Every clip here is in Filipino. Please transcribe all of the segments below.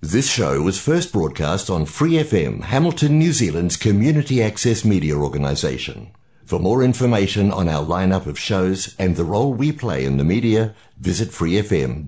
This show was first broadcast on Free FM, Hamilton, New Zealand's community access media organisation. For more information on our lineup of shows and the role we play in the media, visit freefm.org.nz.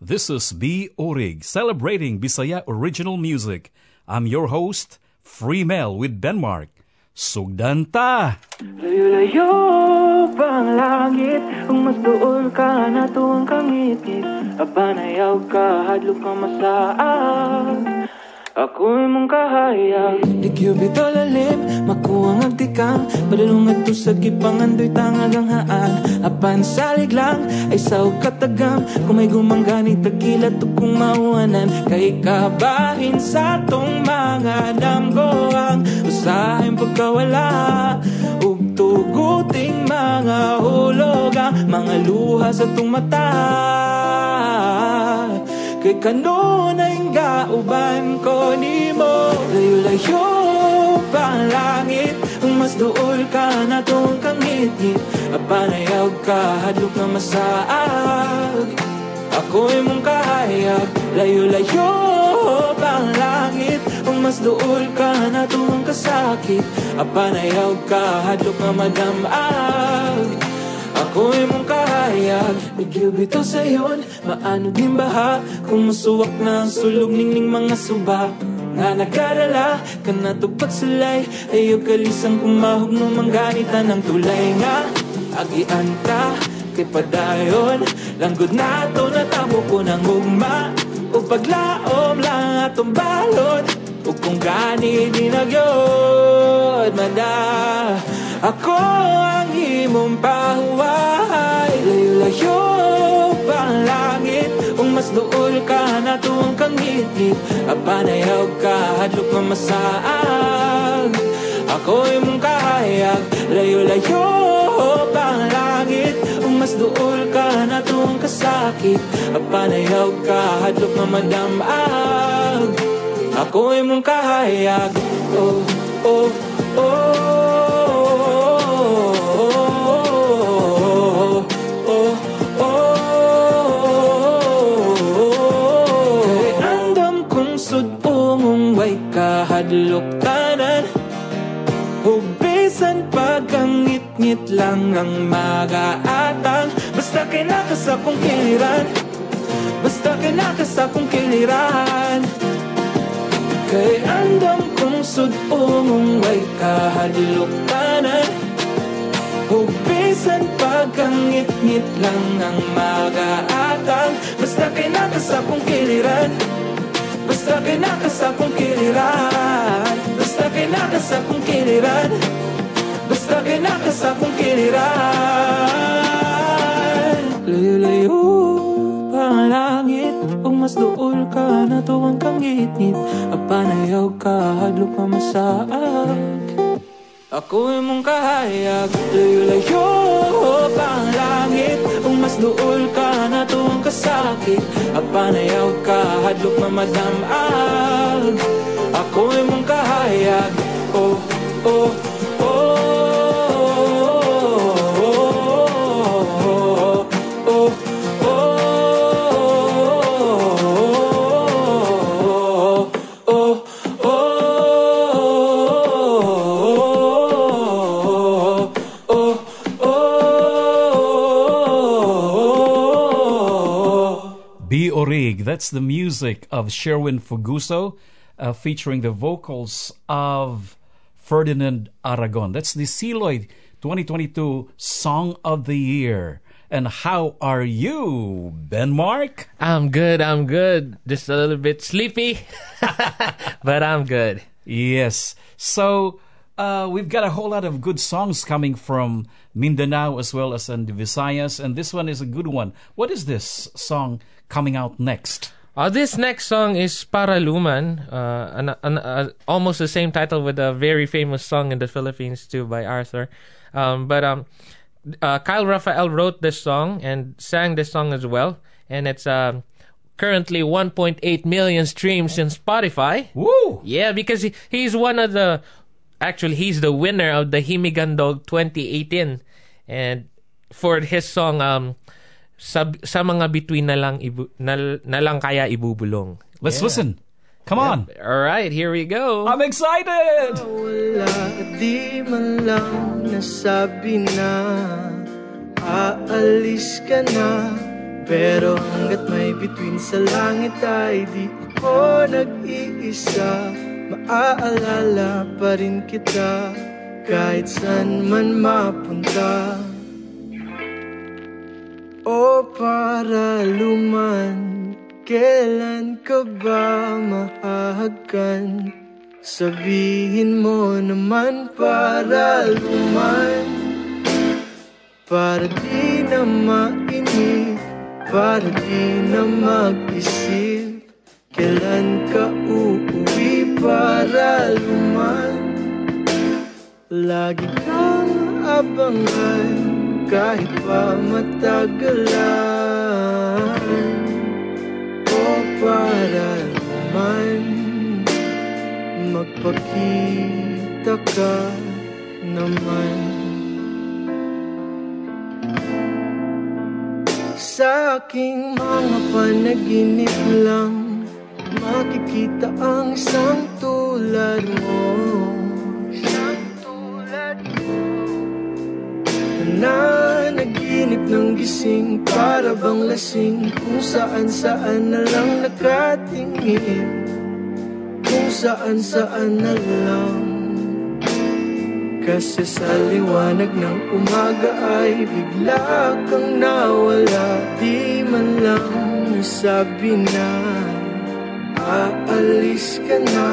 This is B. Orig celebrating Bisaya original music. I'm your host, Free Mel with Denmark. Sugdan ta! Layo-layo pang langit Kung mas doon ka na tuwang kangiti Abanayaw ka, hadlok ka masaag Ako'y mong kahayag. Di bito lalim, makuha ng tikang Padulong at tusag ipangandoy tangag ang haan Apan salig lang, ay sao katagam. Kung may gumanggani tagkilat o kung mauanan Kay kabahin sa tong mga damgoang. Usahin pagkawala Ug tuguting mga hulogang Mga luha sa tong mata. Kay kanunay gauban ko ni mo. Layo-layo pa ang langit. Ang mas duol ka na tong kangit-ngit Apanayaw ka, hadlok na masaag. Ako'y mong kahayag. Layo-layo mas duol ka na tong kasakit. Apanayaw ka, hadlok na madamag Ako'y mong kahayag Bigyo bito sa iyon. Maano din baha Kung masuwak na ang sulog Ningning mga suba. Nga nagkadala Ka na pagsulay Ayaw kalisang kumahog Nung mangganita ng tulay nga. Agian ka Kay padayon Langgod na to Natamo ko ng ugma O paglaom lang atong balon O kung gani di nagyod Mada Ako ang imong pahuway Layo-layo pa ang langit. Kung mas dool ka na tuwang kangit-ngit Apanayaw ka, hadlok na masaag. Ako'y mong kahayag. Layo-layo pa ang langit. Kung mas dool ka na tuwang kasakit Apanayaw ka, hadlok na madamag Ako'y mong kahayag Oh, oh, oh Oh, oh kahadlok tanan. Hubisan pagkangit-ngit lang ang magaatang Basta kay nakasa kong kiliran. Basta kay nakasa kong kiliran Kay andam kong sudpungong way kahadlok tanan. Hubisan pagkangit-ngit lang ang magaatang Basta kay nakasa kong kiliran. Basta kay nakasa kong kiliran. Basta kay nakasa kong kiliran. Basta kay nakasa kong kiliran. Layo-layo Kung mas dool ka na tuwang kangit-ngit Apanayaw ka, hadlok ka masaag? Ako'y mong kahayag Layo-layo pa ang langit. Kung mas dool ka na tuwang kasakit Apanayaw ka, hadlok na madamag Ako'y mong kahayag oh, oh that's the music of Sherwin Fuguso, uh, featuring the vocals of Ferdinand Aragon. That's the Celoid 2022 Song of the Year. And how are you, Ben Mark? I'm good. I'm good. Just a little bit sleepy, but I'm good. Yes. So uh, we've got a whole lot of good songs coming from Mindanao as well as in the Visayas, and this one is a good one. What is this song coming out next? Uh, this next song is Para Luman, uh, an, an, uh, almost the same title with a very famous song in the Philippines too by Arthur. Um, but um, uh, Kyle Raphael wrote this song and sang this song as well, and it's um, currently 1.8 million streams in Spotify. Woo! Yeah, because he, he's one of the actually he's the winner of the Himigandog 2018, and for his song um sa, sa mga bituin na lang, ibu, na, na lang kaya ibubulong. Let's listen. Come on. All right, here we go. I'm excited. Wala di man lang nasabi na Aalis ka na Pero hanggat may bituin sa langit ay di ako nag-iisa Maaalala pa rin kita Kahit saan man mapunta O para luman Kailan ka ba mahahagkan? Sabihin mo naman para luman Para di na mainip Para di na mag-isip. Kailan ka uuwi para luman? Lagi kang abangan Kahit pa matagalan para naman Magpakita ka naman. Sa aking mga panaginip lang Makikita ang isang tulad mo Na naginip ng gising Para bang lasing? Kung saan saan na lang nakatingin? Kung saan saan na lang? Kasi sa liwanag ng umaga ay Bigla kang nawala. Di man lang nasabi na Aalis ka na.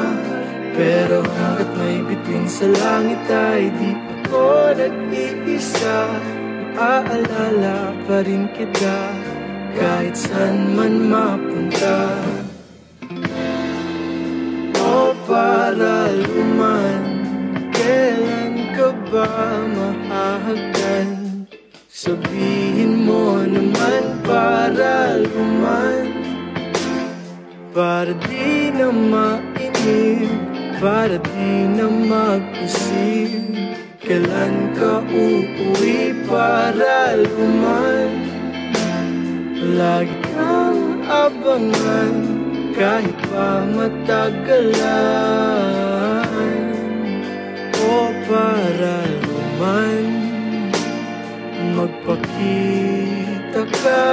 Pero hanggat may bituin sa langit ay Di ako nag-iisa Aalala pa rin kita Kahit saan man mapunta O para luman Kailan ka ba mahahagdan? Sabihin mo naman para luman Para di na mainip Para di na mag-isip Kailan ka uuwi para luman? Lagi kang abangan Kahit pa matagalan O para luman Magpakita ka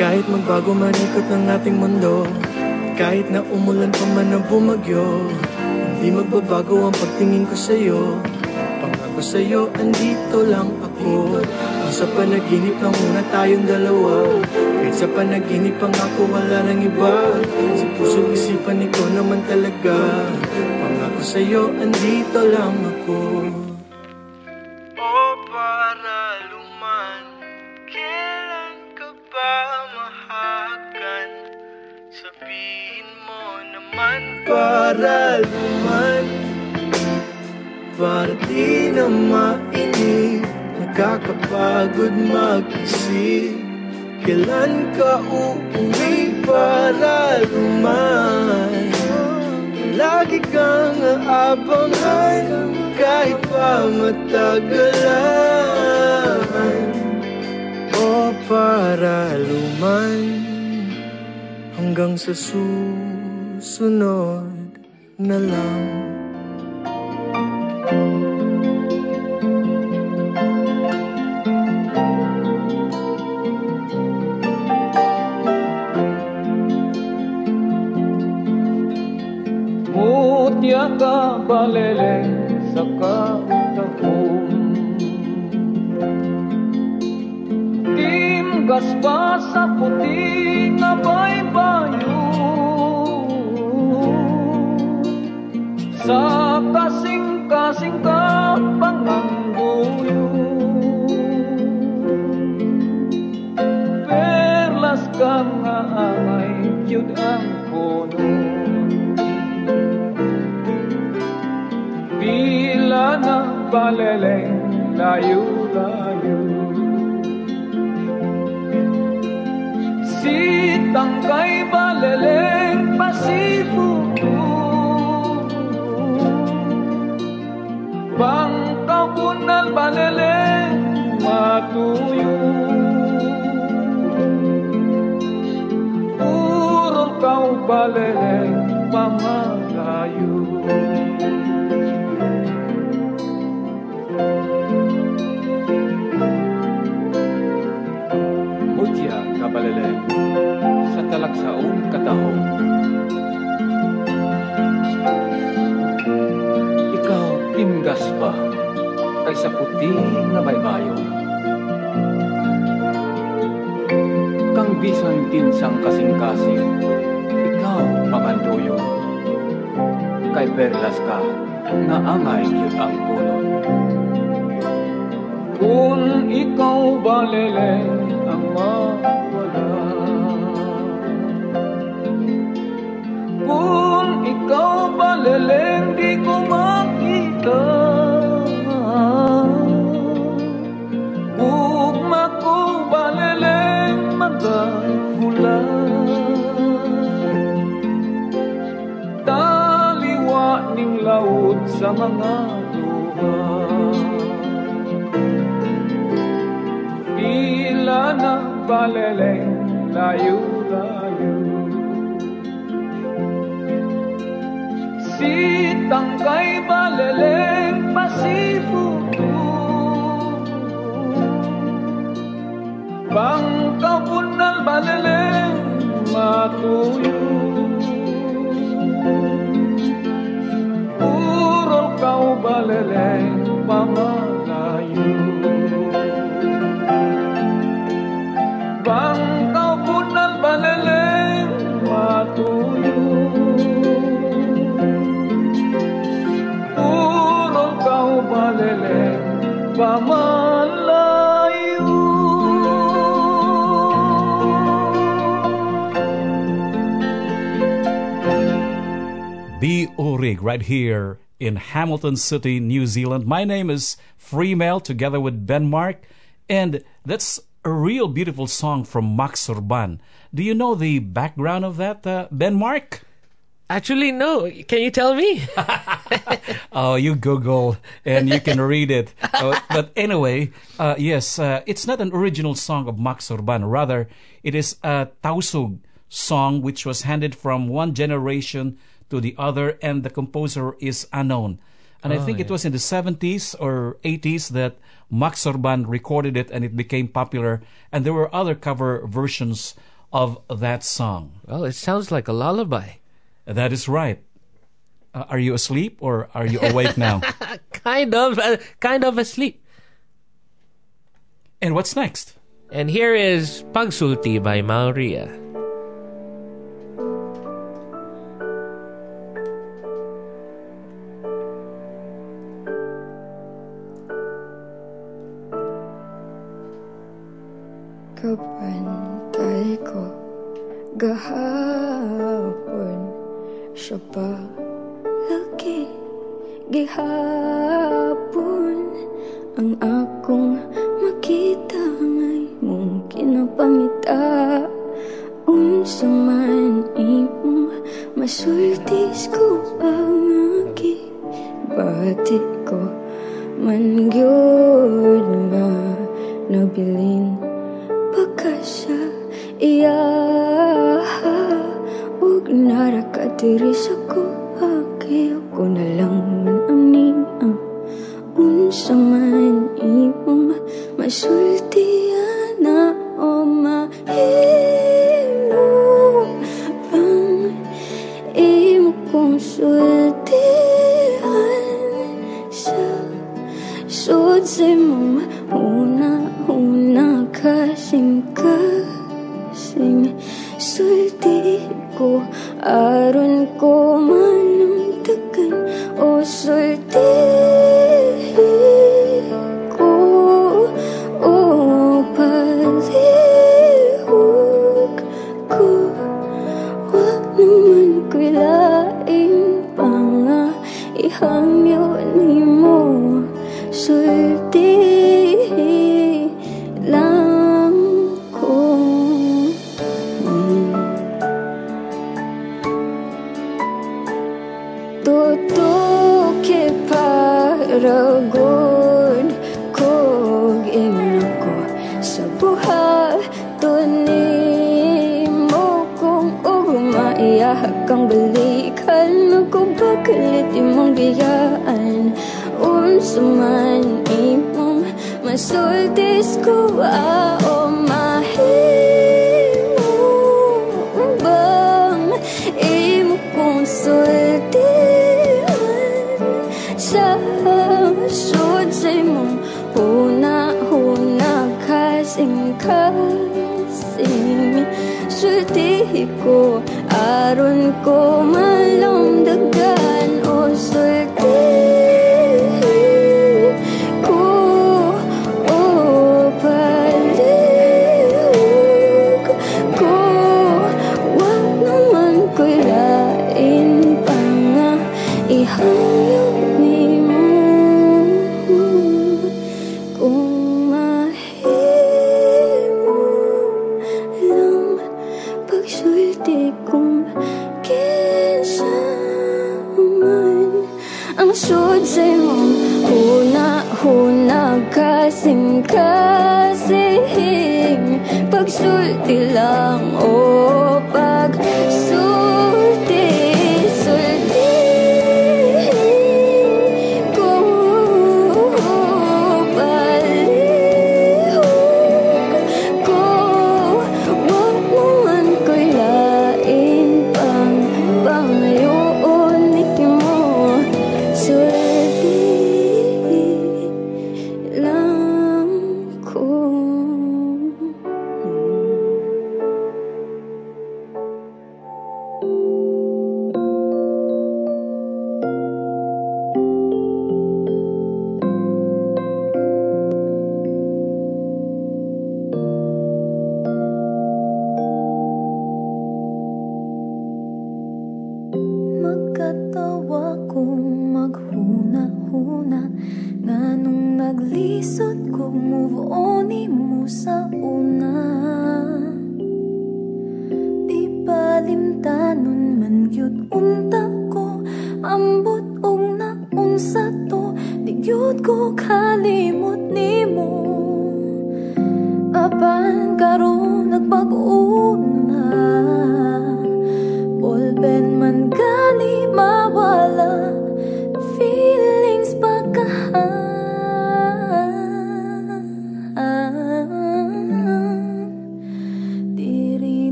Kahit magbago man ikot ng ating mundo Kahit na umulan pa man na bumagyo Di magbabago ang pagtingin ko sa'yo. Pangako sa'yo, andito lang ako. Kung sa panaginip lang muna tayong dalawa. Kahit sa panaginip ang ako wala nang iba. Sa puso isipan ikaw naman talaga. Pangako sa'yo, andito lang ako para luman Para di na mainip Nakakapagod mag-isip. Kailan ka uuwi para luman Lagi kang aabangan Kahit pa matagalan. O para luman Hanggang sa susunod na lang. Mutya ka baleleng sa katahom Timgas pa sa puting na baybayo 歌聲價聲急不能保佑。Perlas kang aangay yun ang puno Bila na paleleng layo-layo Si tangkay paleleng pasipo banele matuyu. Urung kau balele pamagayu Mutia kabalele Satalaksaun katahong kay sa puti nga may bayo Kang bisan kinsang kasing-kasing Ikaw pamanduyo Kay perlas ka nga angay gyud ang puno. Kung ikaw baleleng baleleng magahula Taliwa ning laut sa mga luha Pila na paleleng layo-layo Sitang kay baleleng pasiputo Pangkapunal baleleng matuyo. Purol kau baleleng pamalayo Right here in Hamilton City, New Zealand. My name is Freemel together with Ben Mark, and that's a real beautiful song from Max Urban. Do you know the background of that, uh, Ben Mark? Actually, no. Can you tell me? Oh, you Google and you can read it. Uh, but anyway, uh, yes, uh, it's not an original song of Max Urban. Rather, it is a Tausug song which was handed from one generation to the other, and the composer is unknown. And I think it was in the 70s or 80s that Max Orban recorded it and it became popular. And there were other cover versions of that song. well, it sounds like a lullaby. That is right. Uh, are you asleep or are you awake now? Kind of, uh, kind of asleep. and what's next? And here is Pagsulti by Mauria. 碎的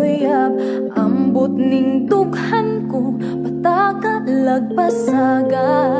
uyab Ambot ning dughan ko Patakat lagpasagat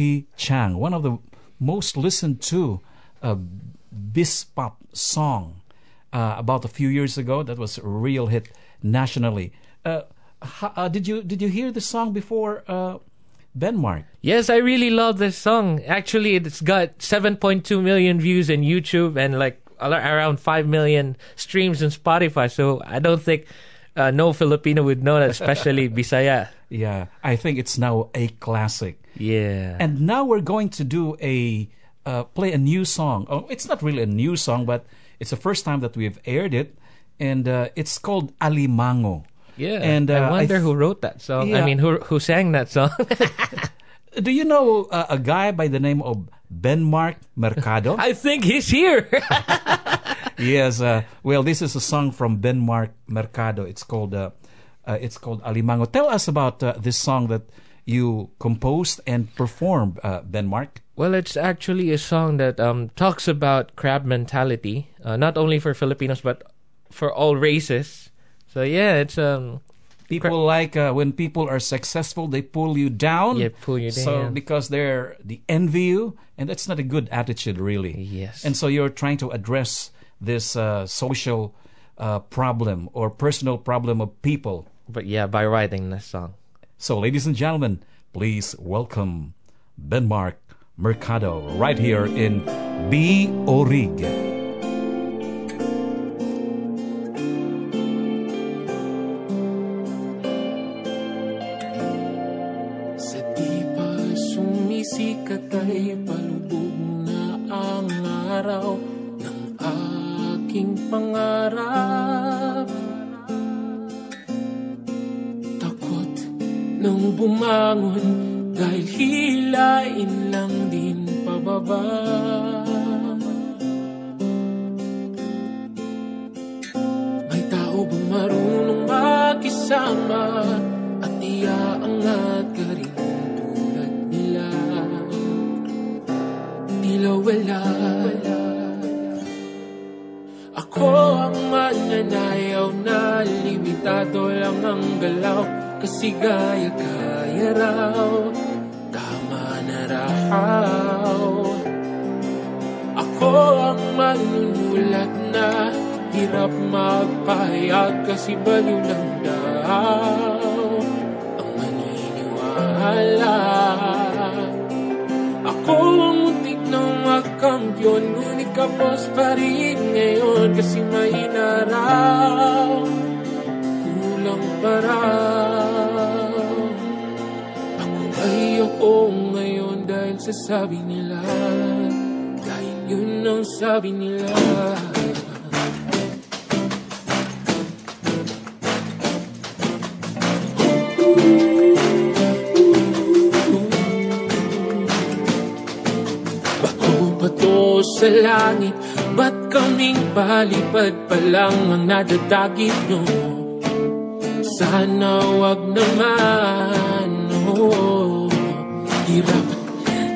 Jackie Chang, one of the most listened to uh, bis pop song uh, about a few years ago. That was a real hit nationally. Uh, ha- uh, did you did you hear the song before uh, Denmark? Yes, I really love this song. Actually, it's got 7.2 million views in YouTube and like around 5 million streams in Spotify. So I don't think uh, no Filipino would know that, especially Bisaya. Yeah, I think it's now a classic. Yeah. And now we're going to do a uh, play a new song. Oh, it's not really a new song, but it's the first time that we've aired it, and uh, it's called Alimango. yeah. and uh, I wonder th- who wrote that song. I mean, who who sang that song? Do you know uh, a guy by the name of Benmark Mercado? I think he's here. yes. Uh, well, this is a song from Benmark Mercado. It's called uh, uh, it's called Alimango. Tell us about uh, this song that you composed and performed, uh, Benmark. Well, it's actually a song that um, talks about crab mentality, uh, not only for Filipinos but for all races. So yeah, it's um People like uh, when people are successful, they pull you down. Yeah, pull you down So because they're they envy you, and that's not a good attitude, really. Yes. And so you're trying to address this uh, social uh, problem or personal problem of people. but yeah by writing this song. So, ladies and gentlemen, please welcome Benmark Mercado right here in B. Sa nang bumangon dahil hilain lang din pababa. May tao bang marunong makisama At iaangat ka rin tulad nila? Tila wala. Ako ang mananayaw na limitado lang ang galaw Kasi gaya-gaya raw Tama na raw ako ang manunulat na hirap magpahayag kasi baliw lang daw ang maniniwala. Ako ang muntik na magkampiyon, ngunit kapos pa rin ngayon kasi mahina raw, kulang pa raw. Ako ngayon dahil sa sabi nila Dahil yun ang sabi nila Bato ba to sa langit? Ba't kaming palipad pa lang ang nadadagit nyo? Sana wag naman oh, Hirap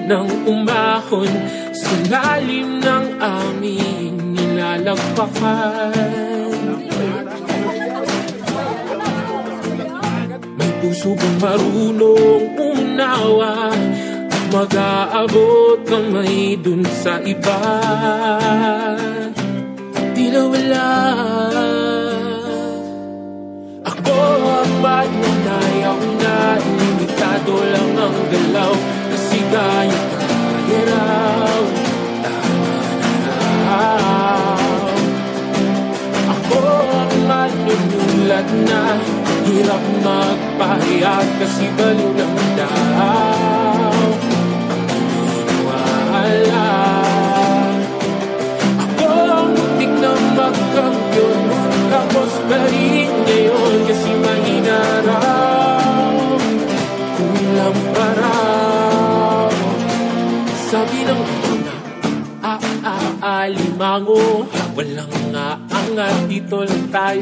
ng umahon Sa lalim ng aming nilalagpakan. May puso bang marunong unawa At mag-aabot kamay dun sa iba? Tila wala. Ako ang magnanayaw na limitado lang ang galaw? Kasi kaya Tama na raw Ako ang manunulat na Hirap magpahayag kasi baliw lang daw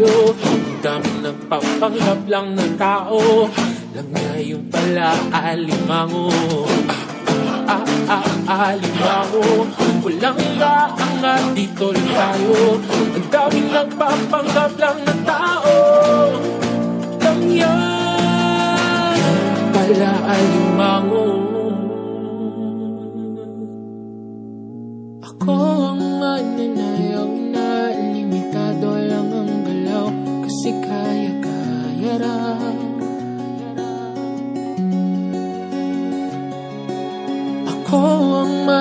tayo Ang dami nagpapanggap lang ng tao. Lang ngayon pala alimango Ah, ah, alimango Walang nga angat dito lang tayo. Ang daming nagpapanggap lang ng tao. Lang yan. Pala alimango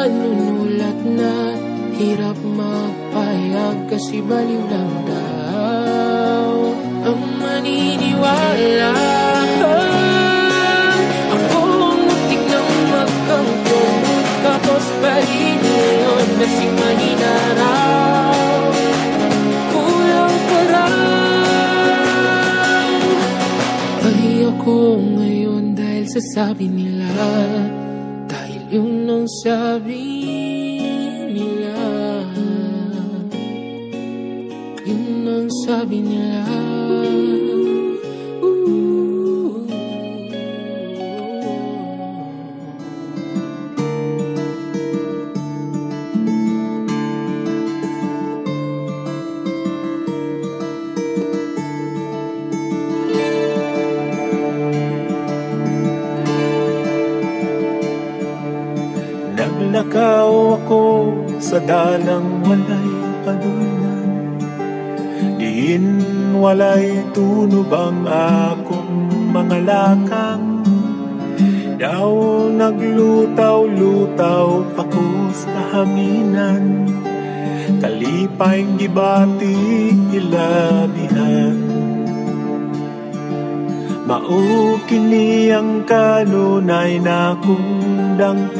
ang manunulat na hirap magpayag Kasi baliw lang daw. Ang maniniwala ang muntik ng magkampo Tapos baliw ngayon kasi mahina raw. Kulang pa raw. Ay ako ngayon dahil sa sabi nila yun ang sabi nila Yun ang sabi nila sa dalang walay panunan Diin walay tunog ang akong mga lakang? Daw naglutaw-lutaw ako sa haminan Kalipay gibati ilabihan. Mao kini ang kanunay na kundang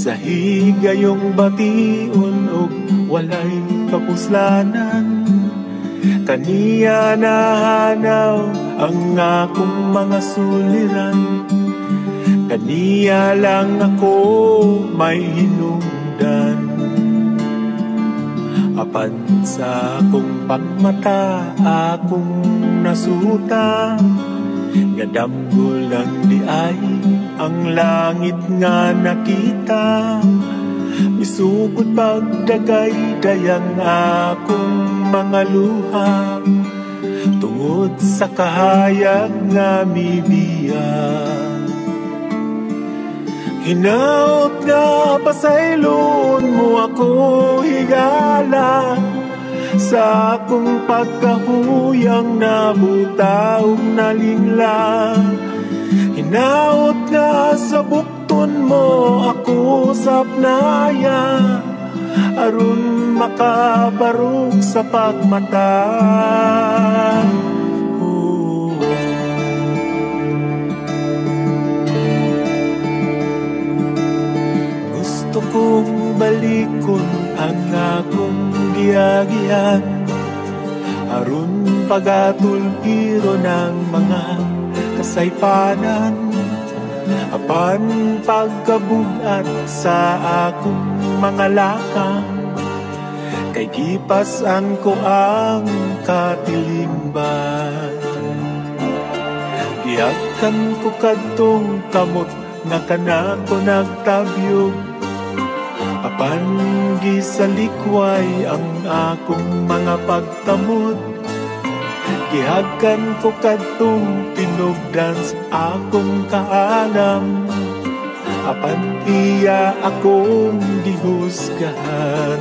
Sa higayong bation ug walay kapuslanan Kaniya nahanaw ang akong mga suliran. Kaniya lang ako may hinungdan. Apan sa akong pagmata akong nasuta Nga damgo lang di ay ang langit nga nakita Misugod pagdagay dayang akong mga luha. Tungod sa kahayag nga mibiya. Hinaot nga pasaylon mo ako higala Sa akong pagkahuyang nabutaw nalingla Hinaot nga sa bukton mo ako sa pnaya Aron makabarog sa pagmata. Oh. Gusto kong balikon ang akong giyagihan Aron pagatulpiro ng mga kasaypanan Apan pagkabugat sa akong mga lakang Kay gipas ang ko ang katilimban. Giyakan ko kadtong kamot nga kanako nagtabyog Apan gisalikway ang akong mga pagtamot. Gihagan ko kadtong tinugdan sa akong kaalam. Apan iya akong gihusgahan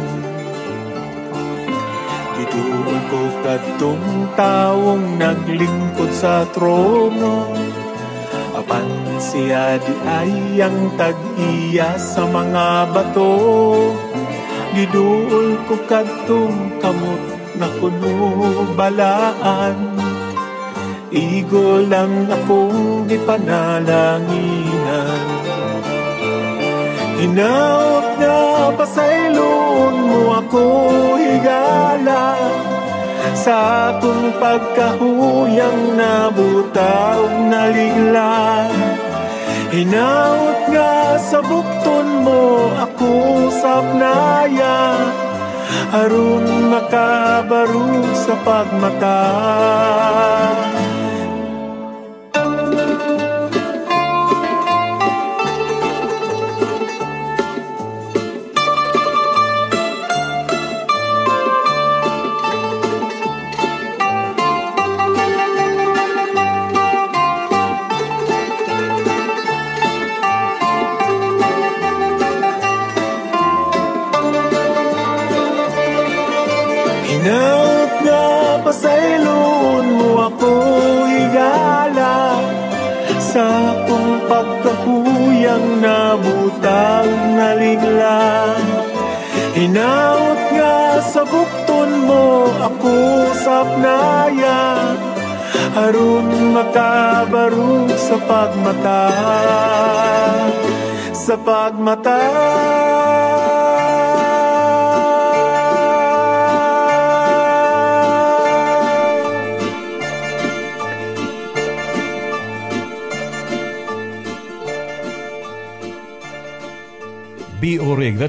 Giduol ko kadtong taong naglingkod sa trono. Apan siya di ay ang tag-iya sa mga bato. Giduol ko kadtong kamot na kuno balaan igol lang akong ipanalanginan Hinaot nga pasaylon mo ako higala Sa akong pagkahuyang nabutaw naligla Hinaot nga sa bukton mo ako sapnaya. Harun makabaro sa pagmata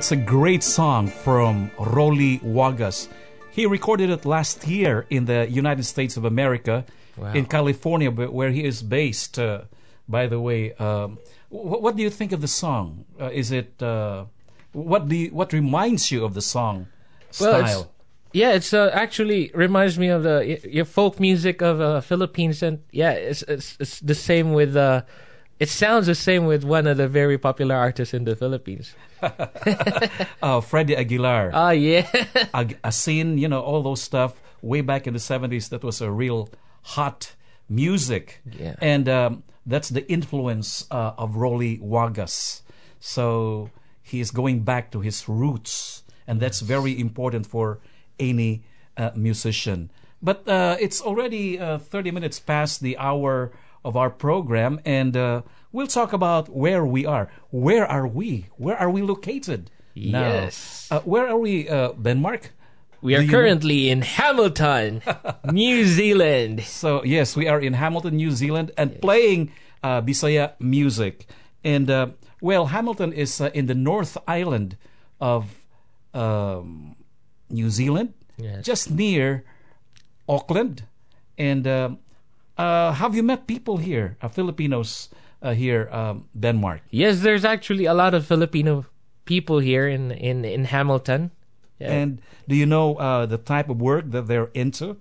That's a great song from Rolly Wagas. He recorded it last year in the United States of America, Wow. in California, where he is based. Uh, by the way, um, wh- what do you think of the song? Uh, is it uh, what do you, what reminds you of the song Well, it's- style? Yeah, it's uh, actually reminds me of the your folk music of uh, Philippines, and yeah, it's it's it's the same with. It sounds the same with one of the very popular artists in the Philippines. Uh, Freddie Aguilar. Ah, yeah, Ag- Asin, you know, all those stuff way back in the 70s, that was a real hot music. Yeah. And um, that's the influence uh, of Rolly Wagas. So he is going back to his roots, and that's very important for any uh, musician. But uh, it's already uh, 30 minutes past the hour of our program, and uh, we'll talk about where we are. Where are we? Where are we located? now? Yes. Uh, where are we, uh, Denmark? we are know- currently in Hamilton, New Zealand. So yes, we are in Hamilton, New Zealand, and playing uh, Bisaya music. And uh, well, Hamilton is uh, in the North Island of um, New Zealand, Yes. just near Auckland. And um uh, have you met people here, uh, Filipinos uh, here, um, Denmark? Yes, there's actually a lot of Filipino people here in in in Hamilton. Yeah. And do you know uh, the type of work that they're into?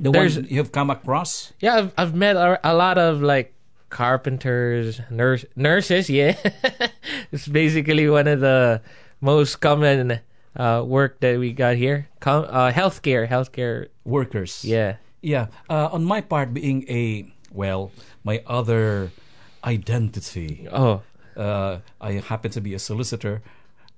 The There's- one you've come across? Yeah, I've I've met a, a lot of like carpenters, nurse nurses. Yeah, it's basically one of the most common uh, work that we got here. Com- uh, healthcare, healthcare. Workers. Yeah, Yeah, uh, on my part, being a well, my other identity, oh, uh, I happen to be a solicitor,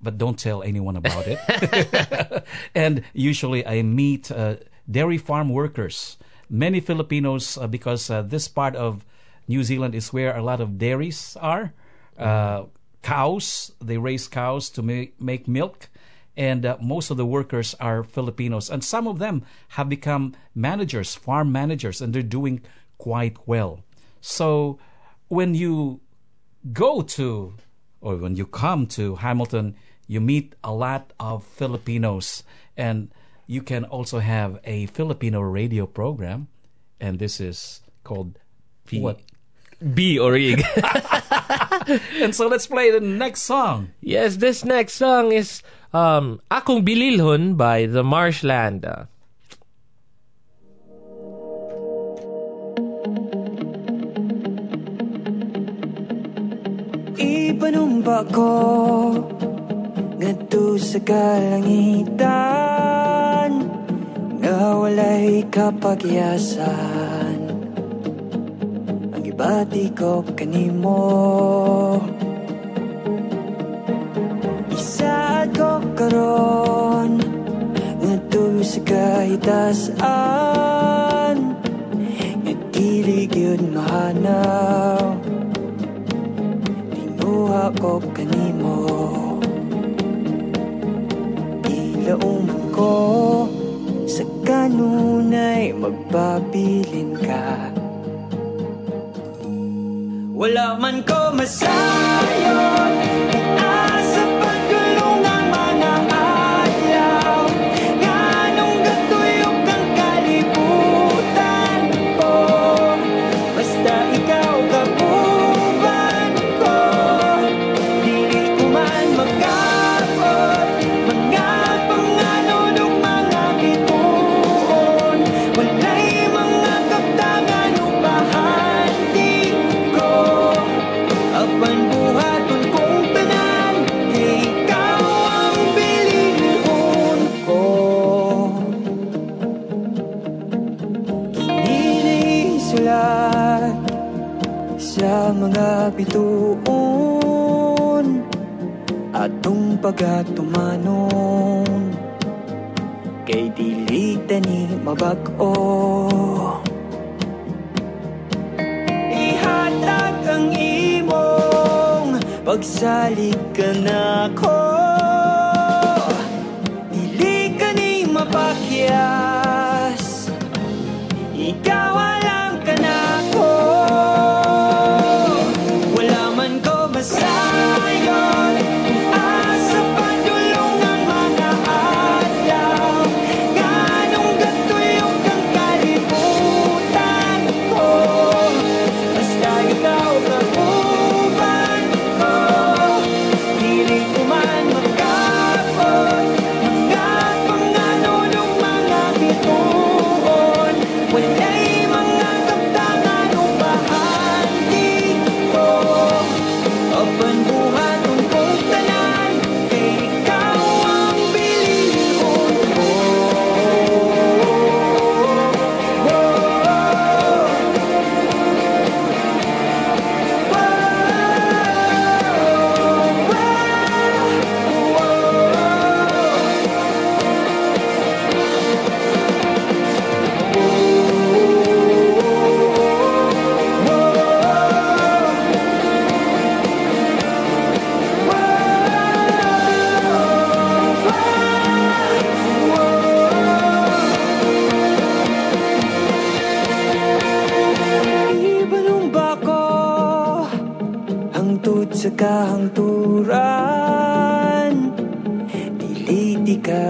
but don't tell anyone about it. and usually, I meet uh, dairy farm workers, many Filipinos, uh, because uh, this part of New Zealand is where a lot of dairies are. Uh, cows, they raise cows to make, make milk. And uh, most of the workers are Filipinos. And some of them have become managers, farm managers, and they're doing quite well. So when you go to or when you come to Hamilton, you meet a lot of Filipinos, and you can also have a Filipino radio program, and this is called what? B Orig. And so let's play the next song. yes, this next song is um, "Akong Bililhon" by the Marshland. Ipanumba ko Ngadto sa kalangitan Nga walay ba di ko kanimo Isa ko karon Nga tuwi sa kahitasaan Nga dili yun mahanaw. Tinuha ko kanimo Ilauman ko Sa kanunay magpabilin ka. Wala man ko masayon sa mga bituon. Atong pagatumanon Kay dili ni mabag-o. Ihatag ang imong Pagsalig ka na ko Dili ka ni mapakyas Ikaw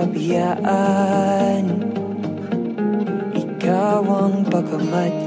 kabayaan Ikaw ang pagkamat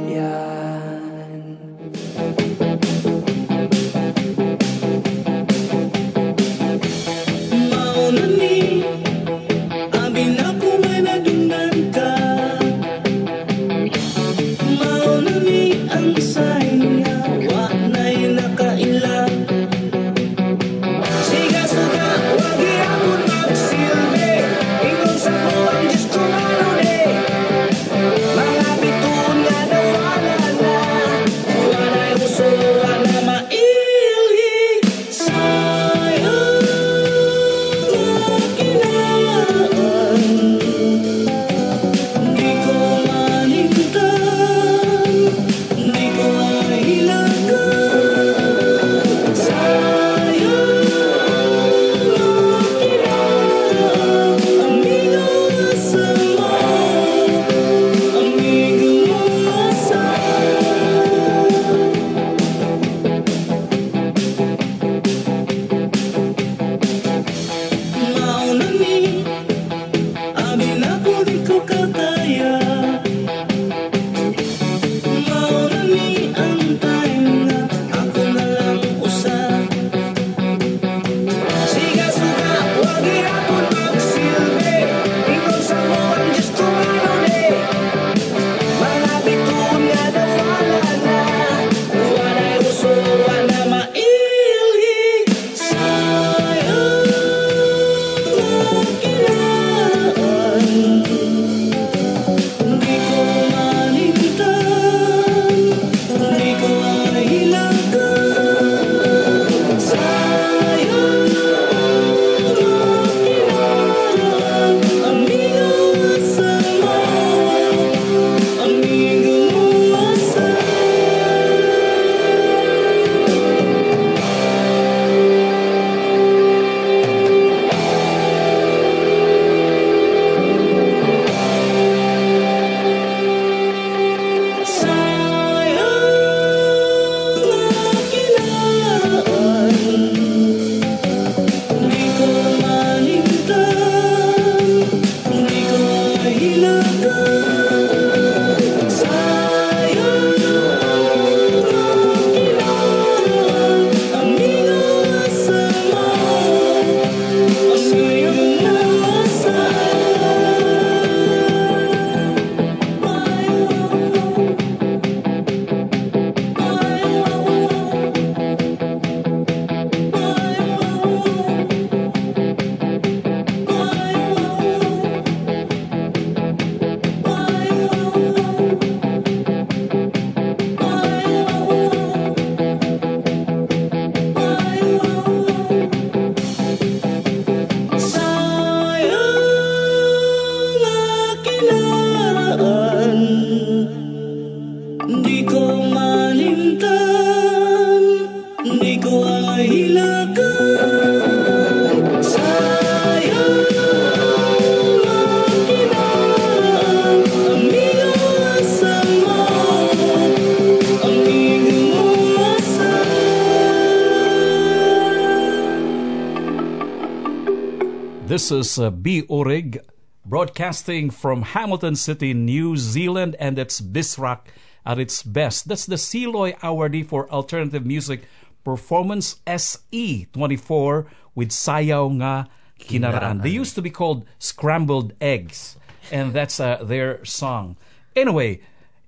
This is uh, B. Orig broadcasting from Hamilton City, New Zealand, and it's Bisrak at its best. That's the Siloy Awardee for Alternative Music Performance SE24 with Sayaw Nga Kinaraan. They used to be called Scrambled Eggs, and that's uh, their song. Anyway,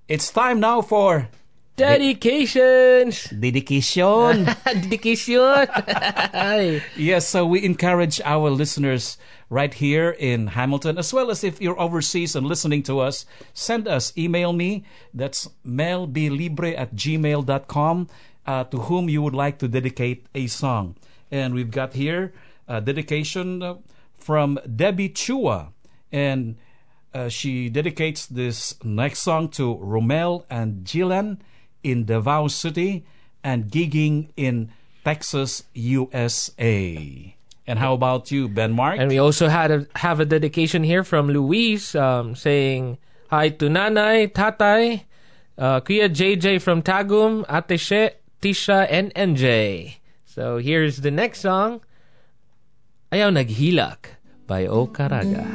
it's time now for Dedications! dedication. Dedication! Yes, so we encourage our listeners right here in Hamilton, as well as if you're overseas and listening to us, send us, email me. That's melblibre at gmail.com uh, to whom you would like to dedicate a song. And we've got here a dedication uh, from Debbie Chua. And uh, she dedicates this next song to Romel and Gillan in Davao City and gigging in Texas, USA. And how about you, Ben Mark? And we also had a, have a dedication here from Louise um, saying hi to Nanay, Tatay, uh, Kuya JJ from Tagum, Ate She, Tisha, and NJ. So here's the next song, Ayaw Naghilak by O Caraga.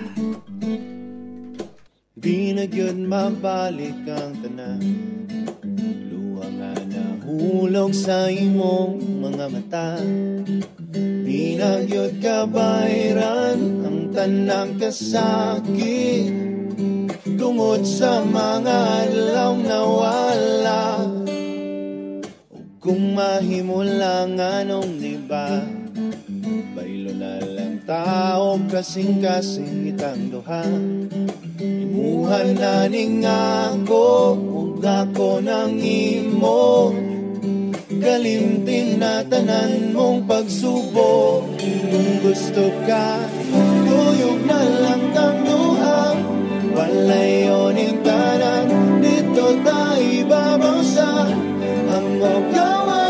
Di na gyud mabalik ang tanan Nga nahulog sa imong mga mata. Di na gyud kabayran ang tanang kasakit. Tungod sa mga adlaw na wala. Ug kung mahimo lang anong diba Baylo na lang tao kasing-kasing itang duha. Imuhan na ning ako ako nang imo. Kalimtin na tanan mong pagsubo. Kung gusto ka, tuyog na lang kang duha Walayo ning tanan, dito tayo babaw sa Ang gaway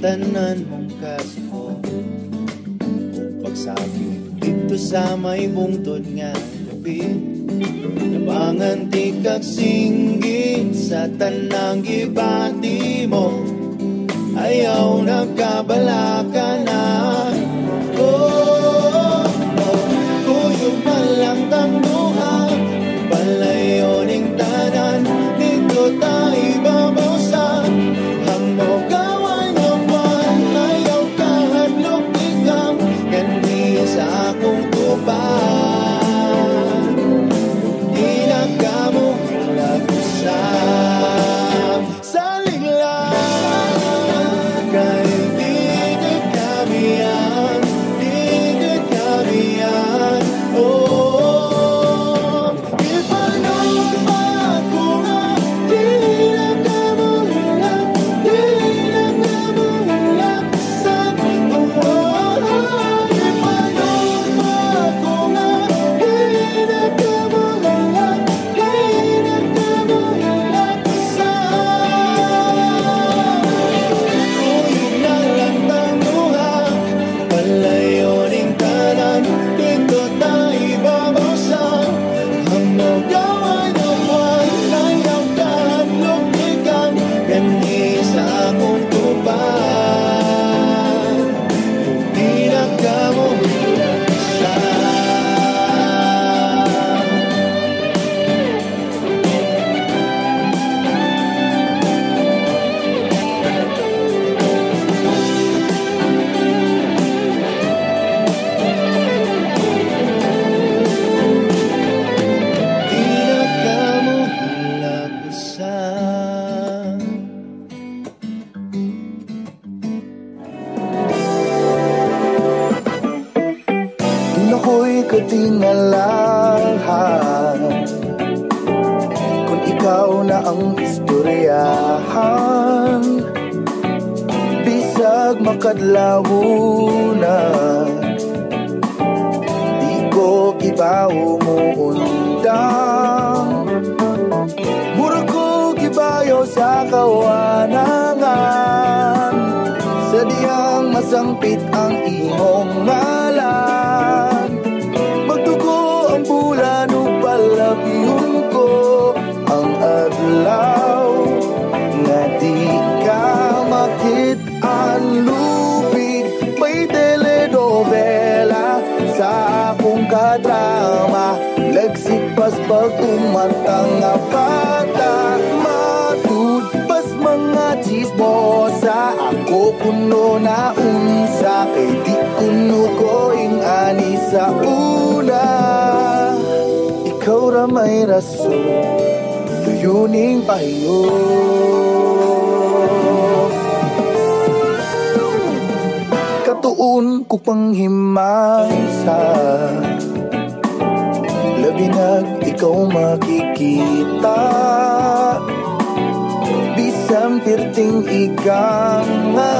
tanan mong kaso. Kung pagsabi dito sa may bungtod nga gabi. Nabangan ti kag singgit sa tanang gibati mo. Ayaw nagkabala ka na. Oh, chismosa Ako kuno na unsa Kay di kuno ko ing ani sa una. Ikaw ra may rason Tuyuning pahiyo Katuon ko panghimasa Labi nag ikaw makikita Pirting iganga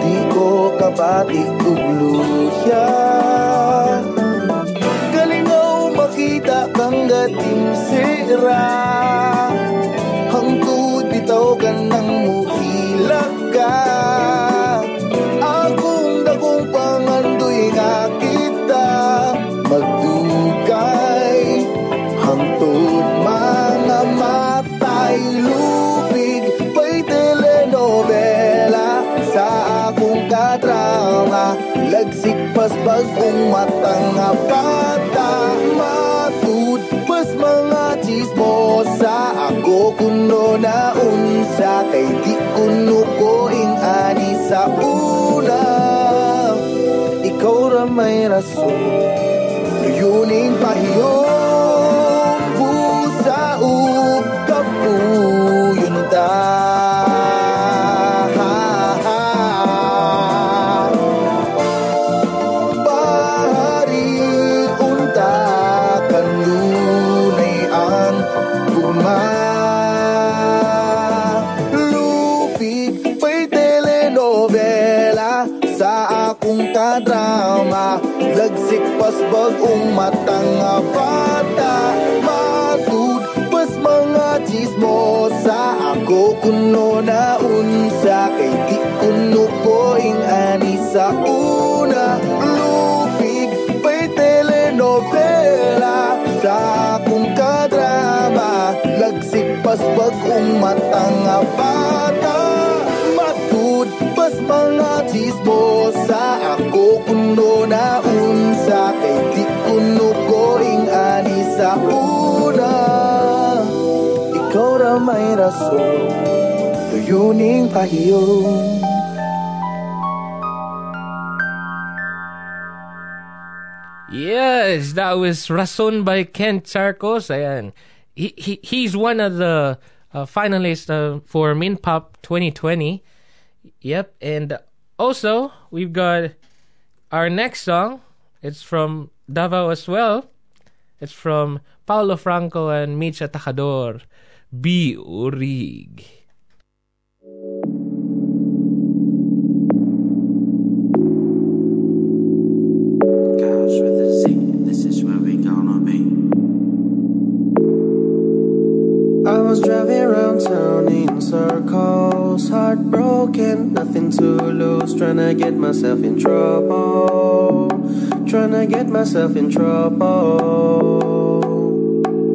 Di ko kabati ugluya. Galingaw makita kang gating sira na unsa Kay di kuno ko ani sa una. Ikaw ra may rason Tuyuning pahiyong telenovela sa akong kadrama. Lagsik pas bagong matang nga bata. Matud pas mga chismosa Ako kuno na unsa Kay di kuno ko ing ani sa una. Lupig pa'y telenovela. Sa akong kadrama. Lagsik pas bagong matang nga bata Na unsa Kay di ani sa una Ikaw ra may rason Tuyuning Yes, that was Rason by Ken Charcos. Ayan. He, he, he's one of the uh, finalists uh, for Min Pop 2020. Yep. And also, we've got our next song. It's from Davao as well. It's from Paulo Franco and Micha Tajador. Bi Urig. Was driving around town in circles, heartbroken, nothing to lose, trying to get myself in trouble, trying to get myself in trouble.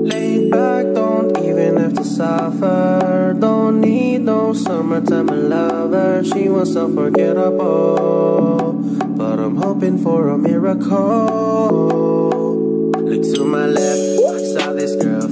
Laid back, don't even have to suffer, don't need no summertime lover, she was so forgettable, but I'm hoping for a miracle. Look to my left,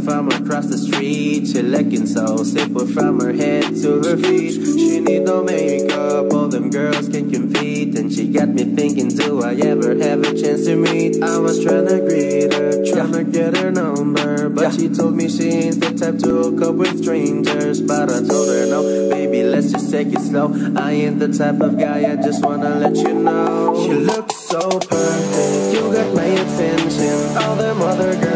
from across the street. She looking so simple from her head to her feet. She need no makeup, all them girls can compete. And she got me thinking, do I ever have a chance to meet? I was trying to greet her, trying to get her number. But she told me she ain't the type to hook up with strangers. But I told her, no, baby, let's just take it slow. I ain't the type of guy, I just wanna let you know. She looks so perfect, you got my attention. All them other girls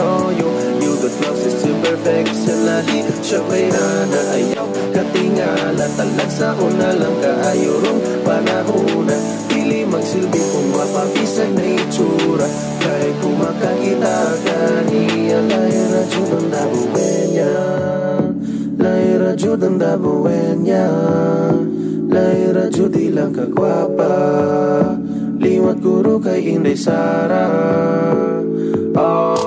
got on you. You the closest to perfection, lahi siya na ayaw katingala. Talag sa una lang kaayurong panahona. Pili magsilbi kung mapabisag na itsura. Kahit kung makakita ka niya, Laira Judan Dabuenya. Laira Judan Dabuenya. Laira Judi lang kagwapa. Liwat guru kay Inday Sara. Oh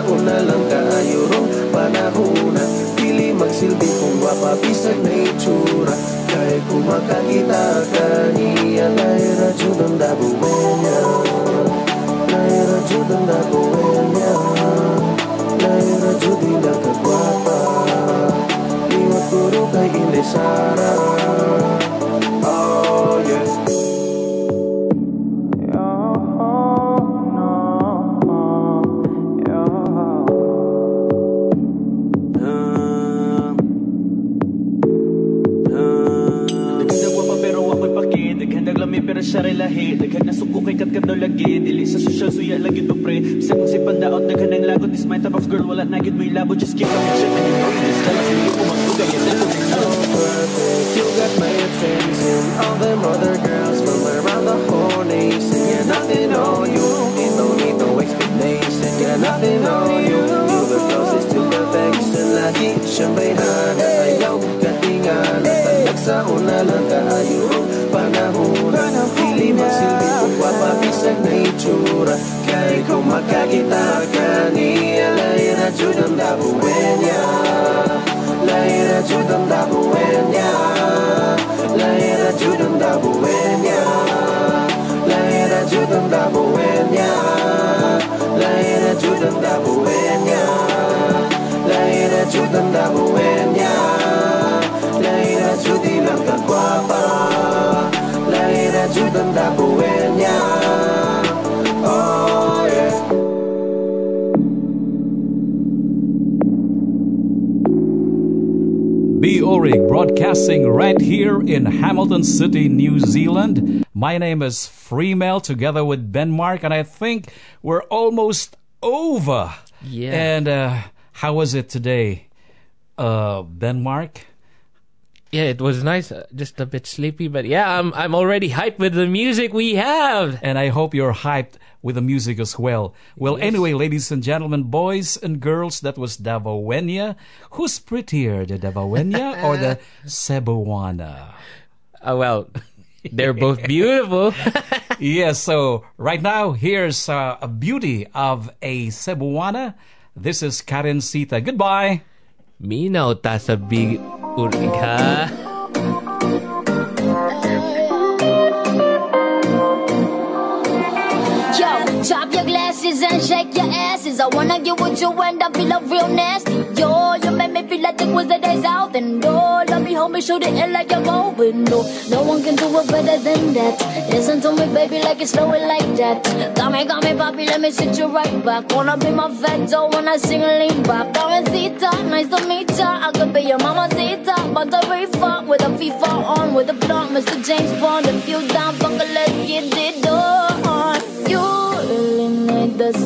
Sa una lang kaayurong panahona Pili magsilbi kung mapabisag na itsura. Kahit kung makakita ka broadcasting right here in Hamilton City, New Zealand. My name is Freemail together with Ben Mark, and I think we're almost over. Yeah. And uh, how was it today, uh, Ben Mark? Yeah, it was nice. uh, Just a bit sleepy, but yeah, I'm I'm already hyped with the music we have. And I hope you're hyped with the music as well. Well, anyway, ladies and gentlemen, boys and girls, that was Davawenya. Who's prettier, the Davawenya or the Cebuana? Uh, well, they're both beautiful. yes, so right now, here's uh, a beauty of a Cebuana. This is Karen Sita. Goodbye. Minaw ta sa big urig drop your glasses and shake your asses. I wanna get with you and I feel a real nasty. Yo, you make me feel like it was the days out. And oh, love me, hold me, shoot it in like you're going. No, no one can do it better than that. Listen to me, baby, like it's flowing like that. Got me, got me, papi, let me sit you right back. Wanna be my dough when I sing a lean back. Darrencita, nice to meet ya. I could be your mama Zita, but the reefer with a FIFA on, with a blunt, Mr. James Bond. If you down, fucker, let's get it on.